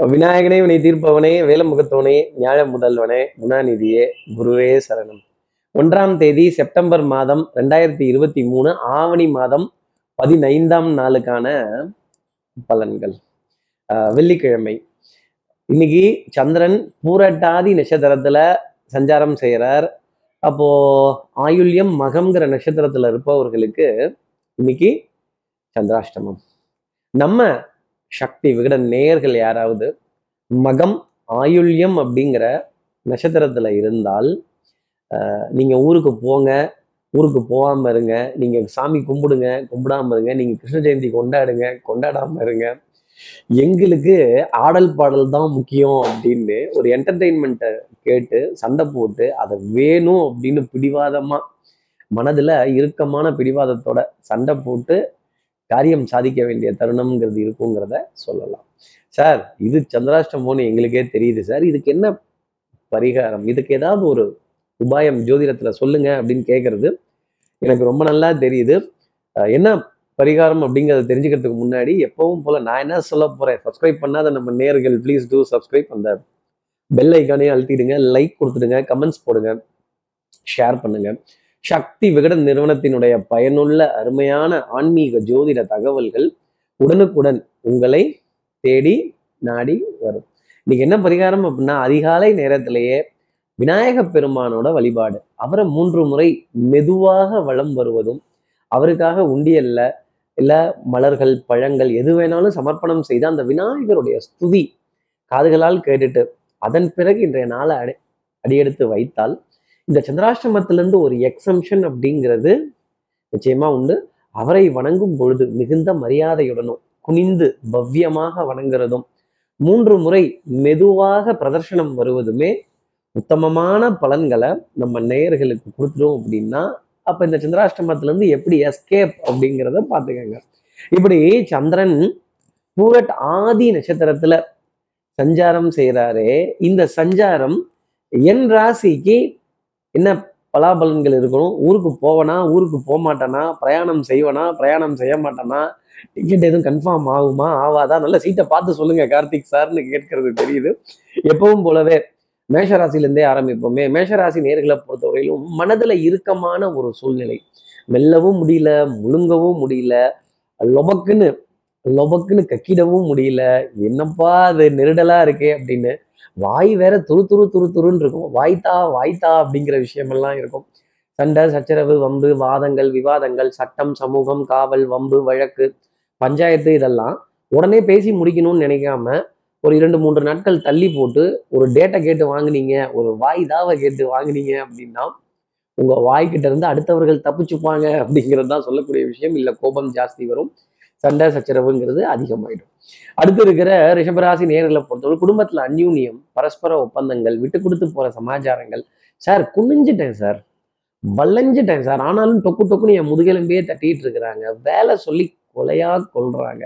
விநாயகனே வினை தீர்ப்பவனே வேலமுகத்தவனே ஞாழ முதல்வனே குணாநிதியே குருவே சரணம். ஒன்றாம் தேதி செப்டம்பர் மாதம் ரெண்டாயிரத்தி இருபத்தி மூணு ஆவணி மாதம் பதினைந்தாம் நாளுக்கான பலன்கள். ஆஹ் வெள்ளிக்கிழமை. இன்னைக்கு சந்திரன் பூரட்டாதி நட்சத்திரத்துல சஞ்சாரம் செய்கிறார் அப்போ ஆயுள்யம் மகம்ங்கிற நட்சத்திரத்துல இருப்பவர்களுக்கு இன்னைக்கு சந்திராஷ்டமம். நம்ம சக்தி விகட நேயர்கள் யாராவது மகம் ஆயுள்யம் அப்படிங்கிற நட்சத்திரத்தில் இருந்தால் நீங்கள் ஊருக்கு போங்க ஊருக்கு போகாமல் இருங்க நீங்கள் சாமி கும்பிடுங்க கும்பிடாம இருங்க நீங்கள் கிருஷ்ண ஜெயந்தி கொண்டாடுங்க கொண்டாடாமல் இருங்க. எங்களுக்கு ஆடல் பாடல் தான் முக்கியம் அப்படின்னு ஒரு என்டர்டெயின்மெண்ட்டை கேட்டு சண்டை போட்டு அதை வேணும் அப்படின்னு பிடிவாதமாக மனதில் இறுக்கமான பிடிவாதத்தோட சண்டை போட்டு காரியம் சாதிக்க வேண்டிய தருணம்ங்கிறது இருக்குங்கிறத சொல்லலாம். சார் இது சந்திராஷ்டமோன்னு எங்களுக்கே தெரியுது சார் இதுக்கு என்ன பரிகாரம்? இதுக்கு ஏதாவது ஒரு உபாயம் ஜோதிடத்துல சொல்லுங்க அப்படின்னு கேட்கறது எனக்கு ரொம்ப நல்லா தெரியுது. என்ன பரிகாரம் அப்படிங்கிறத தெரிஞ்சுக்கிறதுக்கு முன்னாடி எப்பவும் போல் நான் என்ன சொல்ல போறேன்? சப்ஸ்கிரைப் பண்ணாத நம்ம நேர்கள் ப்ளீஸ் டூ சப்ஸ்கிரைப் அந்த பெல் ஐக்கானே அழுத்திடுங்க லைக் கொடுத்துடுங்க கமெண்ட்ஸ் போடுங்க ஷேர் பண்ணுங்கள் சக்தி விகடன் நிறுவனத்தினுடைய பயனுள்ள அருமையான ஆன்மீக ஜோதிட தகவல்கள் உடனுக்குடன் உங்களை தேடி நாடி வரும். இன்னைக்கு என்ன பரிகாரம் அப்படின்னா அதிகாலை நேரத்திலேயே விநாயக பெருமானோட வழிபாடு. அவரை மூன்று முறை மெதுவாக வளம் வருவதும் அவருக்காக உண்டியல்ல இல்லை மலர்கள் பழங்கள் எது வேணாலும் சமர்ப்பணம் செய்து அந்த விநாயகருடைய ஸ்துதி காதுகளால் கேட்டுட்டு அதன் பிறகு இன்றைய நாளை அடி அடியெடுத்து வைத்தால் இந்த சந்திராஷ்டமத்திலேருந்து ஒரு எக்ஸம்ஷன் அப்படிங்கிறது நிச்சயமா உண்டு. அவரை வணங்கும் பொழுது மிகுந்த மரியாதையுடனும் குனிந்து பவ்யமாக வணங்குறதும் மூன்று முறை மெதுவாக பிரதர்ஷனம் வருவதுமே உத்தமமான பலன்களை நம்ம நேயர்களுக்கு கொடுத்துரும் அப்படின்னா அப்போ இந்த சந்திராஷ்டமத்திலேருந்து எப்படி எஸ்கேப் அப்படிங்கிறத பார்த்துக்கோங்க. இப்படி சந்திரன் பூரட் ஆதி நட்சத்திரத்துல சஞ்சாரம் செய்கிறாரே இந்த சஞ்சாரம் என் ராசிக்கு என்ன பலாபலன்கள் இருக்கணும்? ஊருக்கு போவனா? ஊருக்கு போக மாட்டேனா பிரயாணம் செய்வனா? பிரயாணம் செய்ய மாட்டேனா? டிக்கெட் எதுவும் கன்ஃபார்ம் ஆகுமா? ஆவாதா நல்ல சீட்டை பார்த்து சொல்லுங்க கார்த்திக் சார்னு கேட்கறது தெரியுது. எப்பவும் போலவே மேஷராசிலேருந்தே ஆரம்பிப்போமே. மேஷராசி நேர்களை பொறுத்தவரையிலும் மனதில் இறுக்கமான ஒரு சூழ்நிலை. மெல்லவும் முடியல முழுங்கவும் முடியல லொபக்குன்னு லொபக்குன்னு கக்கிடவும் முடியல. என்னப்பா அது நெருடலாக இருக்கே அப்படின்னு வாய் வேற துரு துரு துரு துருன்னு இருக்கும். வாய்த்தா வாய்த்தா அப்படிங்கிற விஷயமெல்லாம் இருக்கும். சண்டை சச்சரவு வம்பு வாதங்கள் விவாதங்கள் சட்டம் சமூகம் காவல் வம்பு வழக்கு பஞ்சாயத்து இதெல்லாம் உடனே பேசி முடிக்கணும்னு நினைக்காம ஒரு இரண்டு மூன்று நாட்கள் தள்ளி போட்டு ஒரு டேட்டை கேட்டு வாங்குனீங்க ஒரு வாய்தாவை கேட்டு வாங்குனீங்க அப்படின்னா உங்க வாய்க்கிட்ட இருந்து அடுத்தவர்கள் தப்பிச்சுப்பாங்க அப்படிங்கிறது தான் சொல்லக்கூடிய விஷயம். இல்லை கோபம் ஜாஸ்தி வரும். சண்டை சச்சரவுங்கிறது அதிகமாயிடும். அடுத்து இருக்கிற ரிஷபராசி நேர்களை பொறுத்தவரை குடும்பத்துல அந்யூன்யம் பரஸ்பர ஒப்பந்தங்கள் விட்டு கொடுத்து போற சமாச்சாரங்கள். சார் குனிஞ்சிட்டேன் சார். வளைஞ்சிட்டேன் சார். ஆனாலும் டொக்கு டொக்குன்னு என் முதுகெலும்பையே தட்டிட்டு இருக்கிறாங்க. வேலை சொல்லி கொலையா கொள்றாங்க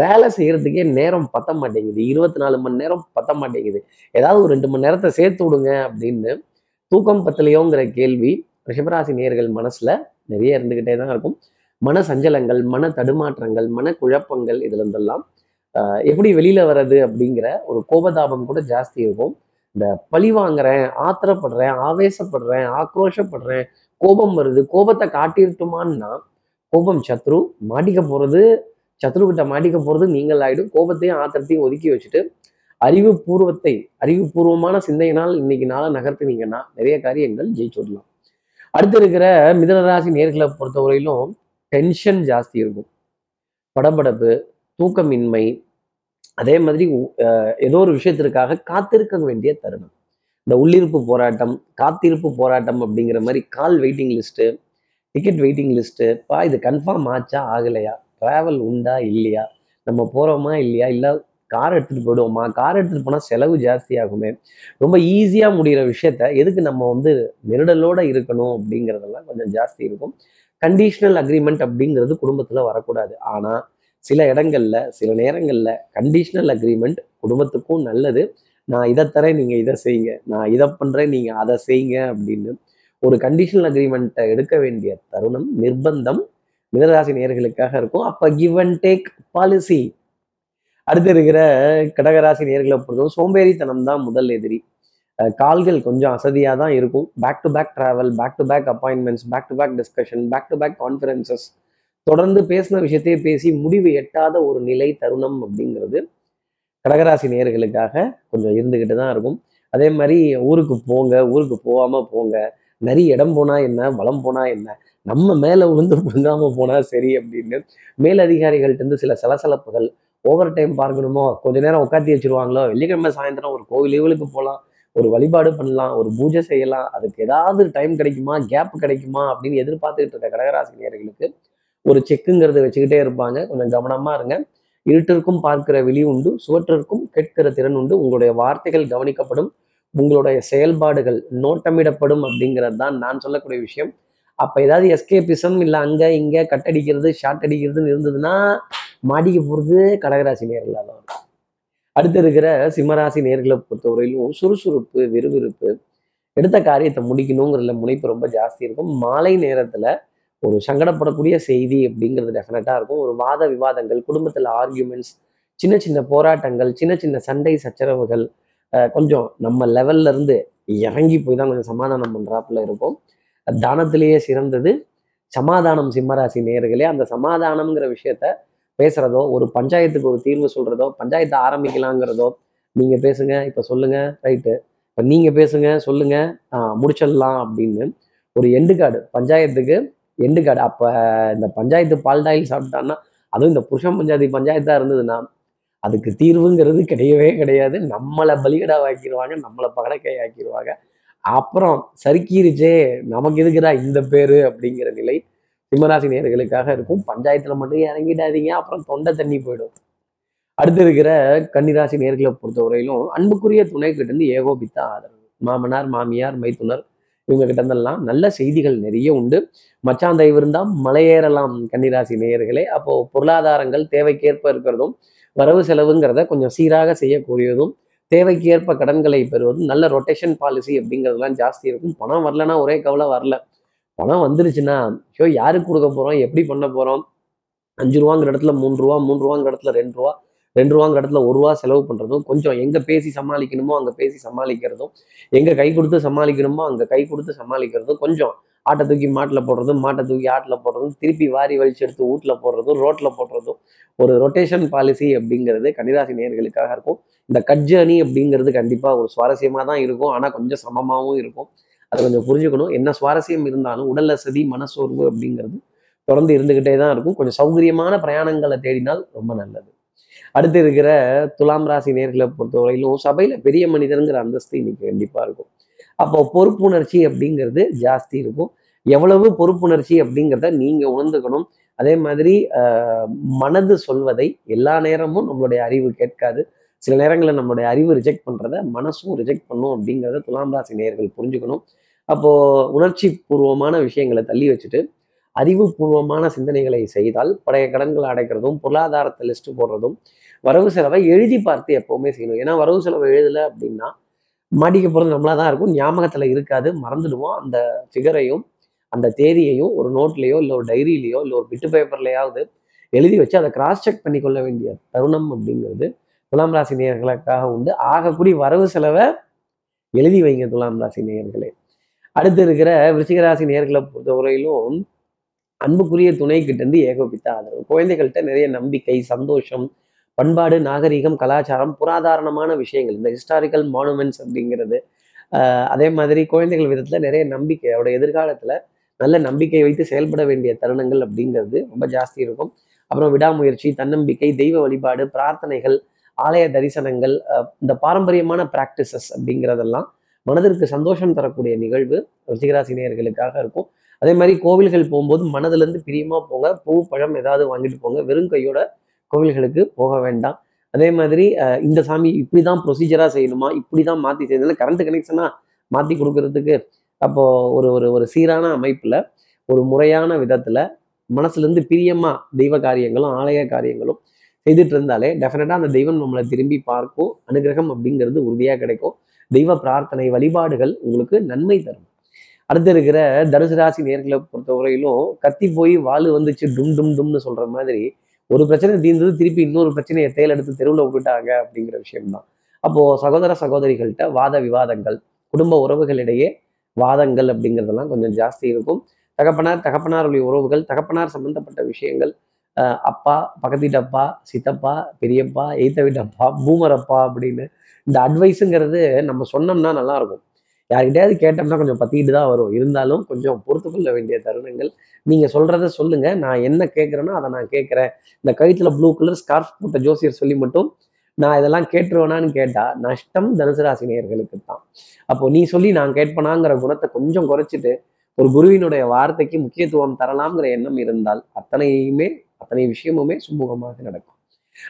வேலை செய்யறதுக்கே நேரம் பத்த மாட்டேங்குது. இருபத்தி நாலு மணி நேரம் பத்த மாட்டேங்குது. ஏதாவது ஒரு ரெண்டு மணி நேரத்தை சேர்த்து விடுங்க அப்படின்னு தூக்கம் பத்தலையோங்கிற கேள்வி ரிஷபராசி நேர்கள் மனசுல நிறைய இருந்துகிட்டே தான் இருக்கும். மன சஞ்சலங்கள் மன தடுமாற்றங்கள் மன குழப்பங்கள் இதுல இருந்தெல்லாம் ஆஹ் எப்படி வெளியில வர்றது அப்படிங்கிற ஒரு கோபதாபம் கூட ஜாஸ்தி இருக்கும். இந்த பழி வாங்குறேன் ஆத்திரப்படுறேன் ஆவேசப்படுறேன் ஆக்ரோஷப்படுறேன் கோபம் வருது கோபத்தை காட்டிருட்டுமான்னா கோபம் சத்ரு மாட்டிக்க போறது சத்ரு கிட்ட மாட்டிக்க போறது நீங்கள் ஆகிடும் கோபத்தையும் ஆத்திரத்தையும் ஒதுக்கி வச்சுட்டு அறிவுபூர்வத்தை அறிவுபூர்வமான சிந்தையினால் இன்னைக்கு நாளை நகர்த்தினீங்கன்னா நிறைய காரியங்கள் ஜெயிச்சு விடலாம் அடுத்து இருக்கிற மிதனராசி நேர்களை பொறுத்தவரையிலும் டென்ஷன் ஜாஸ்தி இருக்கும். படபடப்பு தூக்கமின்மை அதே மாதிரி ஏதோ ஒரு விஷயத்திற்காக காத்திருக்க வேண்டிய தருணம். இந்த உள்ளிருப்பு போராட்டம் காத்திருப்பு போராட்டம் அப்படிங்கிற மாதிரி கால் waiting list ticket waiting list பா இது கன்ஃபார்ம் ஆச்சா ஆகலையா? ட்ராவல் உண்டா இல்லையா? நம்ம போகிறோமா இல்லையா? இல்லை கார் எடுத்துகிட்டு போயிடுவோமா? கார் எடுத்துகிட்டு போனால் செலவு ஜாஸ்தியாகுமே ரொம்ப ஈஸியாக முடிகிற விஷயத்த எதுக்கு நம்ம வந்து நெருடலோடு இருக்கணும் அப்படிங்கிறதெல்லாம் கொஞ்சம் ஜாஸ்தி இருக்கும். கண்டிஷனல் அக்ரிமெண்ட் அப்படிங்கிறது குடும்பத்தில் வரக்கூடாது. ஆனால் சில இடங்கள்ல சில நேரங்களில் கண்டிஷனல் அக்ரிமெண்ட் குடும்பத்துக்கும் நல்லது. நான் இதை தரேன் நீங்கள் இதை செய்யுங்க. நான் இதை பண்ணுறேன் நீங்கள் அதை செய்யுங்க அப்படின்னு ஒரு கண்டிஷனல் அக்ரிமெண்ட்டை எடுக்க வேண்டிய தருணம் நிர்பந்தம் மிதராசி நேர்களுக்காக இருக்கும். அப்போ கிவ் அண்ட் டேக் பாலிசி அடுத்து இருக்கிற கடகராசி நேர்களை பொறுத்தவரை சோம்பேறித்தனம் தான் முதல் எதிரி. அஹ் கால்கள் கொஞ்சம் அசதியாக தான் இருக்கும். Back to back travel back to back appointments back to back discussion back to back conferences தொடர்ந்து பேசின விஷயத்தையே பேசி முடிவு எட்டாத ஒரு நிலை தருணம் அப்படிங்கிறது கடகராசி நேர்களுக்காக கொஞ்சம் இருந்துக்கிட்டு தான் இருக்கும். அதே மாதிரி ஊருக்கு போங்க ஊருக்கு போகாம போங்க. நிறைய இடம் போனா என்ன வளம் போனா என்ன நம்ம மேல விழுந்து புழுங்காம போனா சரி அப்படின்னு மேலதிகாரிகள்ட்ட இருந்து சில சலசலப்புகள் ஓவர் டைம் பார்க்கணுமோ? கொஞ்ச நேரம் உட்காத்தி வச்சிருவாங்களோ? வெள்ளிக்கிழமை சாயந்தரம் ஒரு கோவில் லீவலுக்கு போகலாம் ஒரு வழிபாடு பண்ணலாம். ஒரு பூஜை செய்யலாம். அதுக்கு ஏதாவது டைம் கிடைக்குமா? கேப் கிடைக்குமா? அப்படின்னு எதிர்பார்த்துக்கிட்டு இருக்க கடகராசி நேயர்களுக்கு ஒரு செக்குங்கிறத வச்சுக்கிட்டே இருப்பாங்க. கொஞ்சம் கவனமா இருங்க. இருட்டிற்கும் பார்க்கிற விழி உண்டு. சுவற்றிற்கும் கேட்கிற திறன் உண்டு. உங்களுடைய வார்த்தைகள் கவனிக்கப்படும். உங்களுடைய செயல்பாடுகள் நோட்டமிடப்படும் அப்படிங்கிறது தான் நான் சொல்லக்கூடிய விஷயம். அப்போ ஏதாவது எஸ்கேபிசம் இல்லை அங்கே இங்கே கட் அடிக்கிறது ஷார்ட் அடிக்கிறதுன்னு இருந்ததுன்னா மாடிக்க போறது கடகராசி நேர்களாக தான் இருக்கும். அடுத்து இருக்கிற சிம்மராசி நேர்களை பொறுத்தவரையிலும் சுறுசுறுப்பு விறுவிறுப்பு எடுத்த காரியத்தை முடிக்கணுங்கிறதுல முனைப்பு ரொம்ப ஜாஸ்தி இருக்கும். மாலை நேரத்துல ஒரு சங்கடப்படக்கூடிய செய்தி அப்படிங்கிறது டெஃபினட்டாக இருக்கும். ஒரு வாத விவாதங்கள் குடும்பத்துல ஆர்கியூமெண்ட்ஸ் சின்ன சின்ன போராட்டங்கள் சின்ன சின்ன சண்டை சச்சரவுகள் அஹ் கொஞ்சம் நம்ம லெவல்ல இருந்து இறங்கி போய் தான் கொஞ்சம் சமாதானம் பண்றாப்புல இருக்கும். தானத்திலேயே சிறந்தது சமாதானம் சிம்மராசி நேர்களே. அந்த சமாதானம்ங்கிற விஷயத்த பேசுறதோ ஒரு பஞ்சாயத்துக்கு ஒரு தீர்வு சொல்றதோ பஞ்சாயத்தை ஆரம்பிக்கலாங்கிறதோ நீங்க பேசுங்க இப்ப சொல்லுங்க ரைட்டு இப்ப நீங்க பேசுங்க சொல்லுங்க முடிச்சிடலாம் அப்படின்னு ஒரு எண்டு கார்டு பஞ்சாயத்துக்கு எண்டு கார்டு அப்ப இந்த பஞ்சாயத்து பால்டாயில் சாப்பிட்டான்னா அதுவும் இந்த புருஷன் பஞ்சாயத்து பஞ்சாயத்தா இருந்ததுன்னா அதுக்கு தீர்வுங்கிறது கிடையவே கிடையாது. நம்மளை பலிகடா ஆக்கிடுவாங்க நம்மளை பகடக்கை ஆக்கிடுவாங்க அப்புறம் சறுக்கிருச்சே நமக்கு எதுக்குடா இந்த பேரு அப்படிங்கிற நிலை சிம்மராசி நேர்களுக்காக இருக்கும். பஞ்சாயத்துல மட்டும் இறங்கிடாதீங்க. அப்புறம் தொண்டை தண்ணி போயிடும். அடுத்து இருக்கிற கன்னிராசி நேர்களை பொறுத்தவரையிலும் அன்புக்குரிய துணை கிட்ட இருந்து ஏகோபித்த ஆதரவு. மாமனார் மாமியார் மைத்துனர் இவங்க கிட்ட இருந்தெல்லாம் நல்ல செய்திகள் நிறைய உண்டு. மச்சான் தயவு இருந்தா மலையேறலாம் கன்னிராசி நேயர்களே. அப்போ பொருளாதாரங்கள் தேவைக்கேற்ப இருக்கிறதும் வரவு செலவுங்கிறத கொஞ்சம் சீராக செய்யக்கூடியதும் தேவைக்கேற்ப கடன்களை பெறுவதும் நல்ல ரொட்டேஷன் பாலிசி அப்படிங்கிறதுலாம் ஜாஸ்தி இருக்கும். பணம் வரலன்னா ஒரே கவலை வரல. பணம் வந்துருச்சுன்னா ஷோ யாருக்கு கொடுக்க போகிறோம் எப்படி பண்ண போகிறோம் அஞ்சு ரூபாங்கிற இடத்துல மூணு ரூபா மூணு ரூபாங்கிற இடத்துல ரெண்டு ரூபா ரெண்டு ரூபாங்கிற இடத்துல ஒரு ரூபா செலவு பண்ணுறதும் கொஞ்சம் எங்கே பேசி சமாளிக்கணுமோ அங்கே பேசி சமாளிக்கிறதும் எங்கே கை கொடுத்து சமாளிக்கணுமோ அங்கே கை கொடுத்து சமாளிக்கிறதும் கொஞ்சம் ஆட்டை தூக்கி மாட்டில் போடுறதும் மாட்டை தூக்கி ஆட்டில் போடுறதும் திருப்பி வாரி வலிச்சு எடுத்து வீட்டில் போடுறதும் ரோட்டில் போடுறதும் ஒரு ரொட்டேஷன் பாலிசி அப்படிங்கிறது கன்னிராசி நேர்களுக்காக இருக்கும். இந்த கட் ஜேர்னி அப்படிங்கிறது கண்டிப்பாக ஒரு சுவாரஸ்யமாக தான் இருக்கும். ஆனால் கொஞ்சம் சமமாகவும் இருக்கும். அதை கொஞ்சம் புரிஞ்சுக்கணும். என்ன சுவாரஸ்யம் இருந்தாலும் உடல் அசதி மனசோர்வு அப்படிங்கிறது தொடர்ந்து இருந்துகிட்டே தான் இருக்கும். கொஞ்சம் சௌகரியமான பிரயாணங்களை தேடினால் ரொம்ப நல்லது. அடுத்து இருக்கிற துலாம் ராசி நேர்களை பொறுத்தவரையிலும் சபையில பெரிய மனிதருங்கிற அந்தஸ்து இன்னைக்கு கண்டிப்பா இருக்கும். அப்போ பொறுப்புணர்ச்சி அப்படிங்கிறது ஜாஸ்தி இருக்கும். எவ்வளவு பொறுப்புணர்ச்சி அப்படிங்கிறத நீங்க உணர்ந்துக்கணும். அதே மாதிரி மனது சொல்வதை எல்லா நேரமும் நம்மளுடைய அறிவு கேட்காது. சில நேரங்களில் நம்மளுடைய அறிவு ரிஜெக்ட் பண்ணுறத மனசும் ரிஜெக்ட் பண்ணும் அப்படிங்கிறத துலாம் ராசி நேயர்கள் புரிஞ்சுக்கணும். அப்போ உணர்ச்சி பூர்வமான விஷயங்களை தள்ளி வச்சுட்டு அறிவுபூர்வமான சிந்தனைகளை செய்தால் பழைய கடன்களை அடைக்கிறதும் பொருளாதாரத்தை லிஸ்ட் போடுறதும் வரவு செலவை எழுதி பார்த்து எப்பவுமே செய்யணும். ஏன்னா வரவு செலவை எழுதலை அப்படின்னா மாடிக்க போகிறது நம்மளா தான் இருக்கும். ஞாபகத்தில் இருக்காது. மறந்துடுவோம். அந்த ஃபிகரையும் அந்த தேதியையும் ஒரு நோட்லேயோ இல்லை ஒரு டைரியிலையோ இல்லை ஒரு பிட்டு பேப்பர்லையாவது எழுதி வச்சு அதை கிராஸ் செக் பண்ணி கொள்ள வேண்டிய தருணம் அப்படிங்கிறது துலாம் ராசி நேயர்களுக்காக உண்டு. ஆகக்கூடிய வரவு செலவை எழுதி வைங்க துலாம் ராசி நேயர்களே. அடுத்து இருக்கிற விருச்சிகராசி நேர்களை பொறுத்தவரையிலும் அன்புக்குரிய துணை கிட்ட ஏகோபித்த ஆதரவு. குழந்தைகள்கிட்ட நிறைய நம்பிக்கை சந்தோஷம் பண்பாடு நாகரிகம் கலாச்சாரம் புராதாரணமான விஷயங்கள். இந்த ஹிஸ்டாரிக்கல் மானுமெண்ட்ஸ் அப்படிங்கிறது அதே மாதிரி குழந்தைகள் விதத்தில் நிறைய நம்பிக்கை அவருடைய எதிர்காலத்தில் நல்ல நம்பிக்கை வைத்து செயல்பட வேண்டிய தருணங்கள் அப்படிங்கிறது ரொம்ப ஜாஸ்தி இருக்கும். அப்புறம் விடாமுயற்சி தன்னம்பிக்கை தெய்வ வழிபாடு பிரார்த்தனைகள் ஆலய தரிசனங்கள் இந்த பாரம்பரியமான ப்ராக்டிசஸ் அப்படிங்கிறதெல்லாம் மனதிற்கு சந்தோஷம் தரக்கூடிய நிகழ்வு ரசிகராசினியர்களுக்காக இருக்கும். அதே மாதிரி கோவில்கள் போகும்போது மனதிலேருந்து பிரியமாக போங்க. பூ பழம் ஏதாவது வாங்கிட்டு போங்க. வெறும் கையோட கோவில்களுக்கு போக வேண்டாம். அதே மாதிரி இந்த சாமி இப்படி தான் ப்ரொசீஜராக செய்யணுமா? இப்படி தான் மாற்றி செய்யணும் கரண்ட் கனெக்ஷனாக மாற்றி கொடுக்கறதுக்கு அப்போது ஒரு ஒரு ஒரு சீரான அமைப்பில் ஒரு முறையான விதத்தில் மனசுலேருந்து பிரியமாக தெய்வ காரியங்களும் ஆலய காரியங்களும் செய்துட்டு இருந்தாலே டெஃபினட்டாக அந்த தெய்வம் நம்மளை திரும்பி பார்க்கும். அனுகிரகம் அப்படிங்கிறது உறுதியாக கிடைக்கும். தெய்வ பிரார்த்தனை வழிபாடுகள் உங்களுக்கு நன்மை தரும். அடுத்து இருக்கிற தனுசு ராசி நேர்களை பொறுத்தவரையிலும் கத்தி போய் வாள் வந்துச்சு டும் டும் டும்னு சொல்ற மாதிரி ஒரு பிரச்சனை தீர்ந்தது திருப்பி இன்னொரு பிரச்சனையை தேல் எடுத்து தெருவில் விட்டுட்டாங்க அப்படிங்கிற விஷயம்தான். அப்போ சகோதர சகோதரிகள்கிட்ட வாத விவாதங்கள் குடும்ப உறவுகளிடையே வாதங்கள் அப்படிங்கிறதெல்லாம் கொஞ்சம் ஜாஸ்தி இருக்கும். தகப்பனார் தகப்பனாருடைய உறவுகள் தகப்பனார் சம்பந்தப்பட்ட விஷயங்கள் அப்பா பக்கத்து வீட்டு அப்பா சித்தப்பா பெரியப்பா எய்த்த வீட்டு அப்பா அப்படின்னு இந்த அட்வைஸுங்கிறது நம்ம சொன்னோம்னா நல்லா இருக்கும் யார்கிட்டயாவது கேட்டோம்னா கொஞ்சம் பத்திக்கிட்டு தான் வரும். இருந்தாலும் கொஞ்சம் பொறுத்துக்கொள்ள வேண்டிய தருணங்கள். நீங்க சொல்றத சொல்லுங்க. நான் என்ன கேட்குறேனோ அதை நான் கேட்குறேன். இந்த கழுத்துல ப்ளூ கலர் ஸ்கார்ஃப் போட்ட ஜோசியர் சொல்லி மட்டும் நான் இதெல்லாம் கேட்டுருவேனான்னு கேட்டால் நஷ்டம் தனுசு ராசி நேயர்களுக்கு தான். அப்போ நீ சொல்லி நான் கேட்பனாங்கிற குணத்தை கொஞ்சம் குறைச்சிட்டு ஒரு குருவினுடைய வார்த்தைக்கு முக்கியத்துவம் தரலாம்ங்கிற எண்ணம் இருந்தால் அத்தனையுமே அத்தனை விஷயமுமே சுமூகமாக நடக்கும்.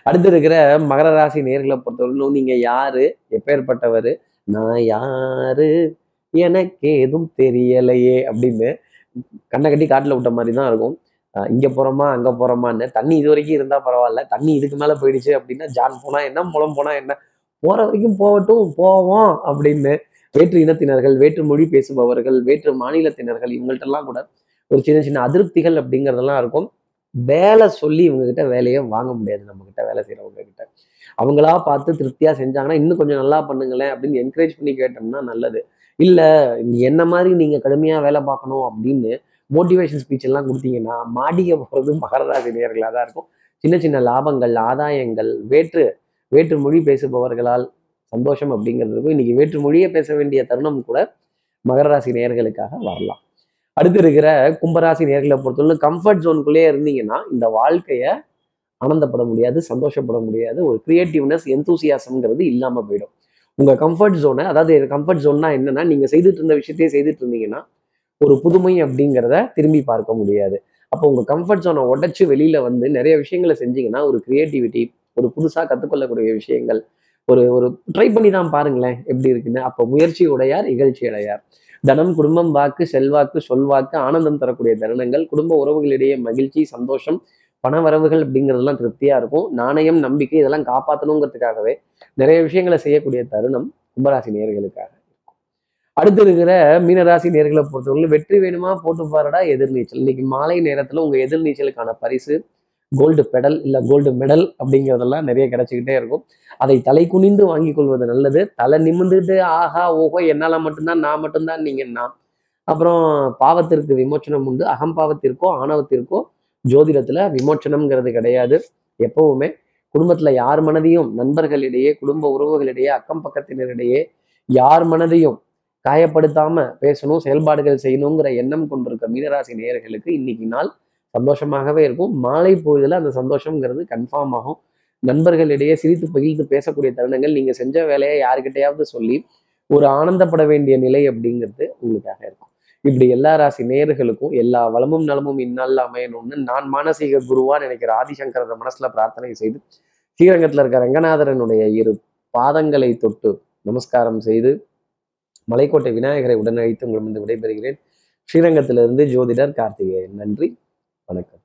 அடுத்து இருக்கிற மகர ராசி நேர்களை பொறுத்தவரையிலும் நீங்க யாரு? எப்பேற்பட்டவர் நான் யாரு? எனக்கு ஏதும் தெரியலையே அப்படின்னு கண்ணை கட்டி காட்டுல விட்ட மாதிரி தான் இருக்கும். அஹ் இங்க போறோமா அங்க போறோமான்னு. தண்ணி இது வரைக்கும் இருந்தா பரவாயில்ல. தண்ணி இதுக்கு மேல போயிடுச்சு அப்படின்னா ஜான் போனா என்ன முளம் போனா என்ன? போற வரைக்கும் போகட்டும் போவோம் அப்படின்னு வேற்று இனத்தினர்கள் வேற்று மொழி பேசுபவர்கள் வேற்று மாநிலத்தினர்கள் இவங்கள்ட்டெல்லாம் கூட ஒரு சின்ன சின்ன அதிருப்திகள் அப்படிங்கிறதெல்லாம் இருக்கும். வேலை சொல்லி இவங்க கிட்ட வேலையை வாங்க முடியாது நம்ம கிட்ட வேலை செய்யறவங்க கிட்ட அவங்களா பார்த்து திருப்தியா செஞ்சாங்கன்னா இன்னும் கொஞ்சம் நல்லா பண்ணுங்களேன் அப்படின்னு என்கரேஜ் பண்ணி கேட்டோம்னா நல்லது. இல்ல என்ன மாதிரி நீங்க கடுமையா வேலை பார்க்கணும் அப்படின்னு மோட்டிவேஷன் ஸ்பீச் எல்லாம் கொடுத்தீங்கன்னா மாடிக்க போறது மகராசி நேர்களாக தான் இருக்கும். சின்ன சின்ன லாபங்கள் ஆதாயங்கள் வேற்று வேற்று மொழி பேசுபவர்களால் சந்தோஷம் அப்படிங்கிறதுக்கும் இன்னைக்கு வேற்று மொழியை பேச வேண்டிய தருணம் கூட மகர ராசி நேர்களுக்காக வரலாம். அடுத்து இருக்கிற கும்பராசி நேர்களை பொறுத்தவரை கம்ஃபர்ட் ஜோனுக்குள்ளேயே இருந்தீங்கன்னா இந்த வாழ்க்கையை ஆனந்தப்பட முடியாது சந்தோஷப்பட முடியாது. ஒரு கிரியேட்டிவ்னஸ் எந்தூசியாசம்ங்கிறது இல்லாமல் போயிடும். உங்க கம்ஃபர்ட் ஜோனை அதாவது கம்ஃபர்ட் ஜோன்னா என்னன்னா நீங்க செய்துட்டு இருந்த விஷயத்தையே செய்துட்டு இருந்தீங்கன்னா ஒரு புதுமை அப்படிங்கிறத திரும்பி பார்க்க முடியாது. அப்போ உங்க கம்ஃபர்ட் ஜோனை உடச்சி வெளியில வந்து நிறைய விஷயங்களை செஞ்சீங்கன்னா ஒரு கிரியேட்டிவிட்டி ஒரு புதுசாக கற்றுக்கொள்ளக்கூடிய விஷயங்கள் ஒரு ஒரு ட்ரை பண்ணி தான் பாருங்களேன் எப்படி இருக்குன்னு. அப்போ முயற்சி உடையார் இகழ்ச்சி அடையார். தனம் குடும்பம் வாக்கு செல்வாக்கு சொல்வாக்கு ஆனந்தம் தரக்கூடிய தருணங்கள் குடும்ப உறவுகளிடையே மகிழ்ச்சி சந்தோஷம் பண வரவுகள் அப்படிங்கிறதெல்லாம் திருப்தியா இருக்கும். நாணயம் நம்பிக்கை இதெல்லாம் காப்பாற்றணுங்கிறதுக்காகவே நிறைய விஷயங்களை செய்யக்கூடிய தருணம் கும்பராசி நேர்களுக்காக அடுத்து இருக்கிற மீனராசி நேர்களை பொறுத்தவரை வெற்றி வேணுமா? போட்டு பாருடா எதிர்நீச்சல். இன்னைக்கு மாலை நேரத்துல உங்க எதிர்நீச்சலுக்கான பரிசு கோல்டு பெடல் இல்லை கோல்டு மெடல் அப்படிங்கிறதெல்லாம் நிறைய கிடைச்சிக்கிட்டே இருக்கும். அதை தலை குனிந்து வாங்கி கொள்வது நல்லது. தலை நிமிந்துட்டு ஆஹா ஓஹோ என்னால் மட்டும்தான் நான் மட்டும்தான் நீங்கன்னா அப்புறம் பாவத்திற்கு விமோச்சனம் உண்டு. அகம்பாவத்திற்கோ ஆணவத்திற்கோ ஜோதிடத்தில் விமோச்சனம்ங்கிறது கிடையாது. எப்பவுமே குடும்பத்தில் யார் மனதையும் நண்பர்களிடையே குடும்ப உறவுகளிடையே அக்கம் பக்கத்தினரிடையே யார் மனதையும் காயப்படுத்தாம பேசணும் செயல்பாடுகள் செய்யணுங்கிற எண்ணம் கொண்டிருக்க மீனராசி நேயர்களுக்கு இன்னைக்கு நாள் சந்தோஷமாகவே இருக்கும். மாலை பொழுதுல அந்த சந்தோஷம்ங்கிறது கன்ஃபார்ம் ஆகும். நண்பர்களிடையே சிரித்து பகிர்ந்து பேசக்கூடிய தருணங்கள் நீங்க செஞ்ச வேலையை யாருக்கிட்டையாவது சொல்லி ஒரு ஆனந்தப்பட வேண்டிய நிலை அப்படிங்கிறது உங்களுக்காக இருக்கும். இப்படி எல்லா ராசி நேயர்களுக்கும் எல்லா வளமும் நலமும் இந்நாளில் அமையணும்னு நான் மானசீக குருவா நினைக்கிற ஆதிசங்கர மனசுல பிரார்த்தனை செய்து ஸ்ரீரங்கத்துல இருக்க ரங்கநாதரனுடைய இரு பாதங்களை தொட்டு நமஸ்காரம் செய்து மலைக்கோட்டை விநாயகரை உடனழைத்து உங்களிடம் விடைபெறுகிறேன். ஸ்ரீரங்கத்திலிருந்து ஜோதிடர் கார்த்திகேயன். நன்றி. வணக்கம்